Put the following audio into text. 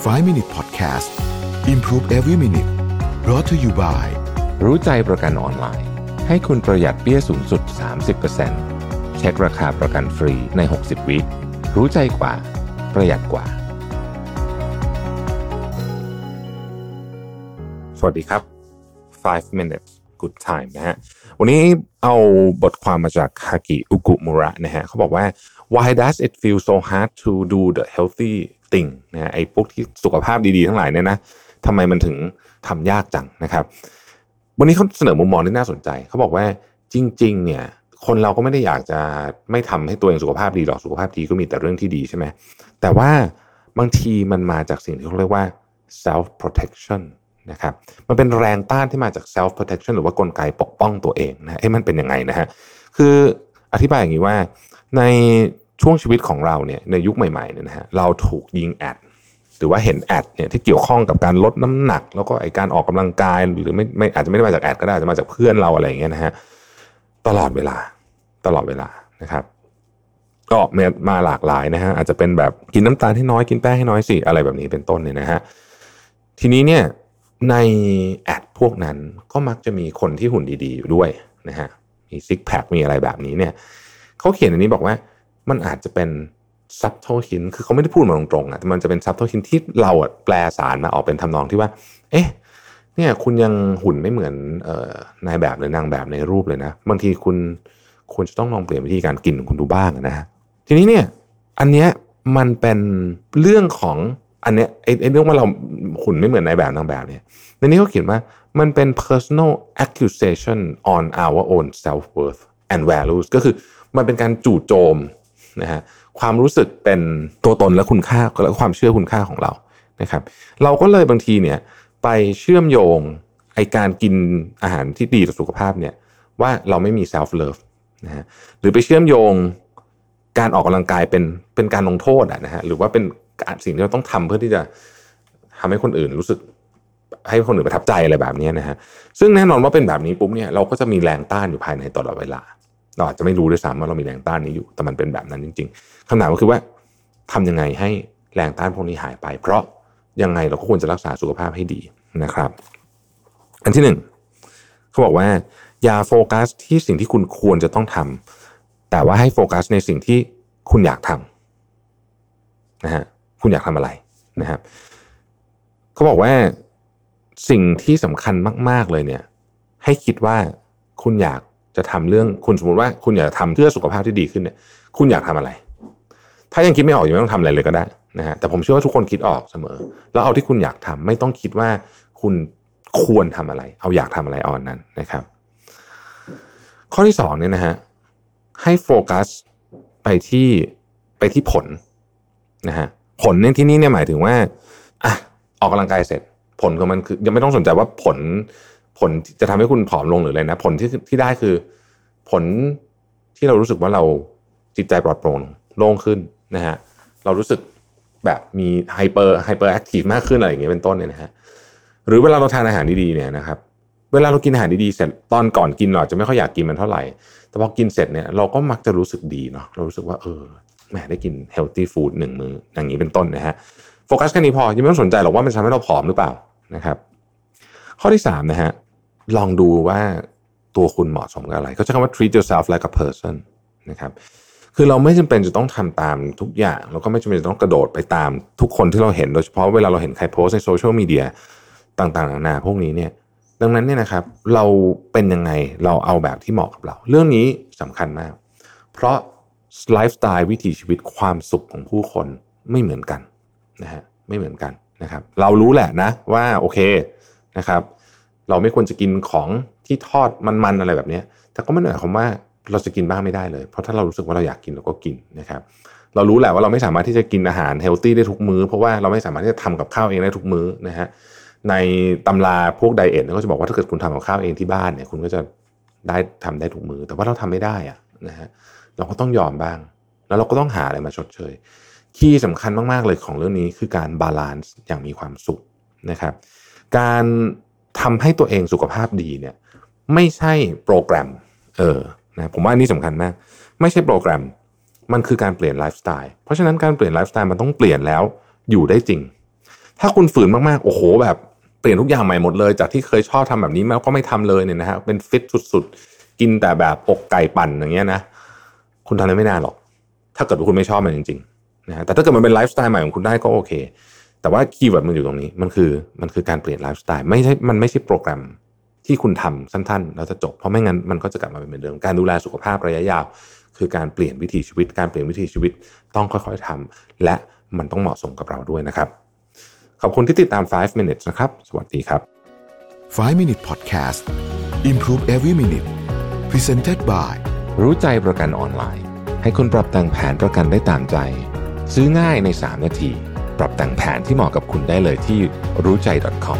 5 Minute Podcast Improve Every Minute brought to you by รู้ใจประกันออนไลน์ ให้คุณประหยัดเปี้ยสูงสุด 30%เช็คราคาประกันฟรีใน 60 วิรู้ใจกว่า ประหยัดกว่า สวัสดีครับ 5 minutes good time นะฮะ วันนี้เอาบทความมาจากคากิอุกุมุระนะฮะ เขาบอกว่า why does it feel so hard to do the healthy thing นะไอ้พวกที่สุขภาพดีๆทั้งหลายเนี่ยนะทำไมมันถึงทำยากจังนะครับ วันนี้เขาเสนอมุมมองที่น่าสนใจ เขาบอกว่าจริง ๆ เนี่ยคนเราก็ไม่ได้อยากจะไม่ทำให้ตัวเองสุขภาพดีหรอกสุขภาพดีก็มีแต่เรื่องที่ดีใช่ไหมแต่ว่าบางทีมันมาจากสิ่งที่เขาเรียกว่า self protection นะครับมันเป็นแรงต้านที่มาจาก self protection หรือว่ากลไกปกป้องตัวเองนะเอ้มันเป็นยังไงนะฮะคืออธิบายอย่างนี้ว่าใน ช่วงชีวิตของเราเนี่ยในยุคใหม่ๆเนี่ยนะฮะเราถูกยิงแอดหรือว่าเห็นแอดเนี่ยที่เกี่ยวข้องกับการลดน้ำหนัก แล้วก็ไอการออกกำลังกายหรือไม่ไม่อาจจะไม่ได้มาจากแอดก็ได้อาจจะมาจากเพื่อนเราอะไรอย่างเงี้ยนะฮะตลอดเวลาตลอดเวลานะครับ ก็มามาหลากหลายนะฮะอาจจะเป็นแบบกินน้ำตาลให้น้อยกินแป้งให้น้อยสิอะไรแบบนี้เป็นต้นเนี่ยนะฮะทีนี้เนี่ยในad พวกนั้นก็มักจะมีคนที่หุ่นดีๆอยู่ด้วยนะฮะมีซิกแพคมีอะไรแบบนี้เนี่ยเขาเขียนอันนี้บอกว่า มันอาจจะเป็น subtle hint คือเขาไม่ได้พูดมาตรงๆอะแต่มันจะเป็น subtle hint ที่เราแปลสารมาออกเป็นทำนองที่ว่า เอ๊ะเนี่ยคุณยังหุ่นไม่เหมือนออนายแบบหรือนางแบบในรูปเลยนะบางทีคุณควรจะต้องลองเปลี่ยนวิธีการกินของคุณดูบ้างนะฮะทีนี้เนี่ยอันเนี้ยมันเป็นเรื่องของอันเนี้ยไอ้เรื่องว่าเราหุ่นไม่เหมือนนายแบบนางแบบเนี่ยในนี้เขาเขียนว่ามันเป็น personal accusation on our own self worth and values ก็คือมันเป็นการจู่โจม นะฮะความรู้สึกเป็นตัวตนและคุณค่าและความเชื่อคุณค่าของเรานะครับเราก็เลยบางทีเนี่ยไปเชื่อมโยงไอการกินอาหารที่ดีต่อสุขภาพเนี่ยว่าเราไม่มี self love นะฮะหรือไปเชื่อมโยงการออกกำลังกายเป็นเป็นการลงโทษอะนะฮะหรือว่าเป็นสิ่งที่เราต้องทำเพื่อที่จะทำให้คนอื่นรู้สึกให้คนอื่นประทับใจอะไรแบบนี้นะฮะซึ่งแน่นอนว่าเป็นแบบนี้ปุ๊บเนี่ยเราก็จะมีแรงต้านอยู่ภายในตลอดเวลา เราอาจจะไม่รู้ด้วยซ้ำว่าเรามีแรงต้านนี้อยู่ แต่มันเป็นแบบนั้นจริง ๆคำถามก็คือว่าทำยังไงให้แรงต้านพวกนี้หายไป เพราะยังไงเราก็ควรจะรักษาสุขภาพให้ดีนะครับ อันที่หนึ่งเขาบอกว่าอย่าโฟกัสที่สิ่งที่คุณควรจะต้องทำแต่ว่าให้โฟกัสในสิ่งที่คุณอยากทำนะฮะคุณอยากทำอะไรนะครับเขาบอกว่าสิ่งที่สำคัญมาก ๆเลยเนี่ย ให้คิดว่าคุณอยาก จะทำเรื่องคุณสมมติว่าคุณอยากจะทำเพื่อสุขภาพที่ดีขึ้นเนี่ย คุณอยากทำอะไร ถ้ายังคิดไม่ออกยังไม่ต้องทำอะไรเลยก็ได้นะฮะแต่ผมเชื่อว่าทุกคนคิดออกเสมอ แล้วเอาที่คุณอยากทำไม่ต้องคิดว่าคุณควรทำอะไร เอาอยากทำอะไรอ่อนนั้นนะครับ ข้อที่สองเนี่ยนะฮะให้โฟกัสไปที่ไปที่ผลนะฮะผลในที่นี้เนี่ยหมายถึงว่าอะออกกำลังกายเสร็จ ผลของมันคือยังไม่ต้องสนใจว่าผล ผลจะทำให้คุณผอมลงหรืออะไรนะ ผลที่ที่ได้คือ ผลที่เรารู้สึกว่าเราจิตใจปลอดโปร่งโล่งขึ้นนะฮะเรารู้สึกแบบมี hyper hyperactive มากขึ้นอะไรอย่างเงี้ยเป็นต้นเนี่ยนะฮะหรือเวลาเราทานอาหารดีๆเนี่ยนะครับ เวลาเรากินอาหารดีๆเสร็จตอนก่อนกินเราจะไม่ค่อยอยากกินมันเท่าไหร่ แต่พอกินเสร็จเนี่ยเราก็มักจะรู้สึกดีเนาะเรารู้สึกว่าเออแหมได้กิน healthy food หนึ่งมื้ออย่างนี้เป็นต้นนะฮะโฟกัสแค่นี้พอยังไม่ต้องสนใจหรอกว่ามันทำให้เราผอมหรือเปล่านะครับ ข้อที่สามนะฮะ ลองดูว่าตัวคุณเหมาะสมกับอะไรเขาใช้คำว่า treat yourself like a person นะครับคือเราไม่จำเป็นจะต้องทำตามทุกอย่างเราก็ไม่จำเป็นจะต้องกระโดดไปตามทุกคนที่เราเห็นโดยเฉพาะเวลาเราเห็นใครโพสต์ในโซเชียลมีเดียต่างๆนานาพวกนี้เนี่ยดังนั้นเนี่ยนะครับเราเป็นยังไงเราเอาแบบที่เหมาะกับเรา เรื่องนี้สำคัญมาก เพราะไลฟ์สไตล์วิถีชีวิตความสุขของผู้คนไม่เหมือนกันนะฮะไม่เหมือนกันนะครับ เรารู้แหละนะว่าโอเคนะครับ เราไม่ควรจะกินของที่ทอดมันๆอะไรแบบนี้แต่ก็ไม่ได้หมายความว่าเราจะกินบ้างไม่ได้เลย เพราะถ้าเรารู้สึกว่าเราอยากกินเราก็กินนะครับ เรารู้แหละว่าเราไม่สามารถที่จะกินอาหาร healthy ได้ทุกมื้อ เพราะว่าเราไม่สามารถที่จะทำกับข้าวเองได้ทุกมื้อนะฮะ ในตำราพวก diet ก็จะบอกว่าถ้าเกิดคุณทำกับข้าวเองที่บ้านเนี่ย คุณก็จะได้ทำได้ทุกมื้อแต่ว่าเราทำไม่ได้อะนะฮะ เราก็ต้องยอมบ้าง แล้วเราก็ต้องหาอะไรมาชดเชย key สำคัญมากๆเลยของเรื่องนี้คือการ balance อย่างมีความสุขนะครับ การ ทำให้ตัวเองสุขภาพดีเนี่ยไม่ใช่โปรแกรมเออนะผมว่าอันนี้สำคัญมาก ไม่ใช่โปรแกรม มันคือการเปลี่ยนไลฟ์สไตล์เพราะฉะนั้นการเปลี่ยนไลฟ์สไตล์มันต้องเปลี่ยนแล้วอยู่ได้จริง ถ้าคุณฝืนมากๆ โอ้โห แบบเปลี่ยนทุกอย่างใหม่หมดเลย จากที่เคยชอบทำแบบนี้แล้วก็ไม่ทำเลยเนี่ยนะฮะเป็นฟิตสุดๆ กินแต่แบบอกไก่ปั่นอย่างเงี้ยนะคุณทำได้ไม่นานหรอก ถ้าเกิดว่าคุณไม่ชอบมันจริงๆนะฮะแต่ถ้าเกิดมันเป็นไลฟ์สไตล์ใหม่ของคุณได้ก็โอเค แต่ว่า keyword มันอยู่ตรงนี้มันคือมันคือการเปลี่ยนไลฟ์สไตล์ไม่ใช่มันไม่ใช่โปรแกรมที่คุณทำสั้นๆแล้วจะจบ เพราะไม่งั้นมันก็จะกลับมาเป็นเหมือนเดิมการดูแลสุขภาระยะยาว คือการเปลี่ยนวิถีชีวิต การเปลี่ยนวิถีชีวิตต้องค่อยๆทำและมันต้องเหมาะสมกับเราด้วยนะครับ ขอบคุณที่ติดตาม 5 minutes นะครับ สวัสดีครับ 5 Minute Podcast Improve Every Minute Presented by รู้ใจประกันออนไลน์ ให้คุณปรับแต่งแผนประกันได้ตามใจ ซื้อง่ายใน 3 นาที ปรับแต่งแผนที่เหมาะกับคุณได้เลยที่รู้ใจ .com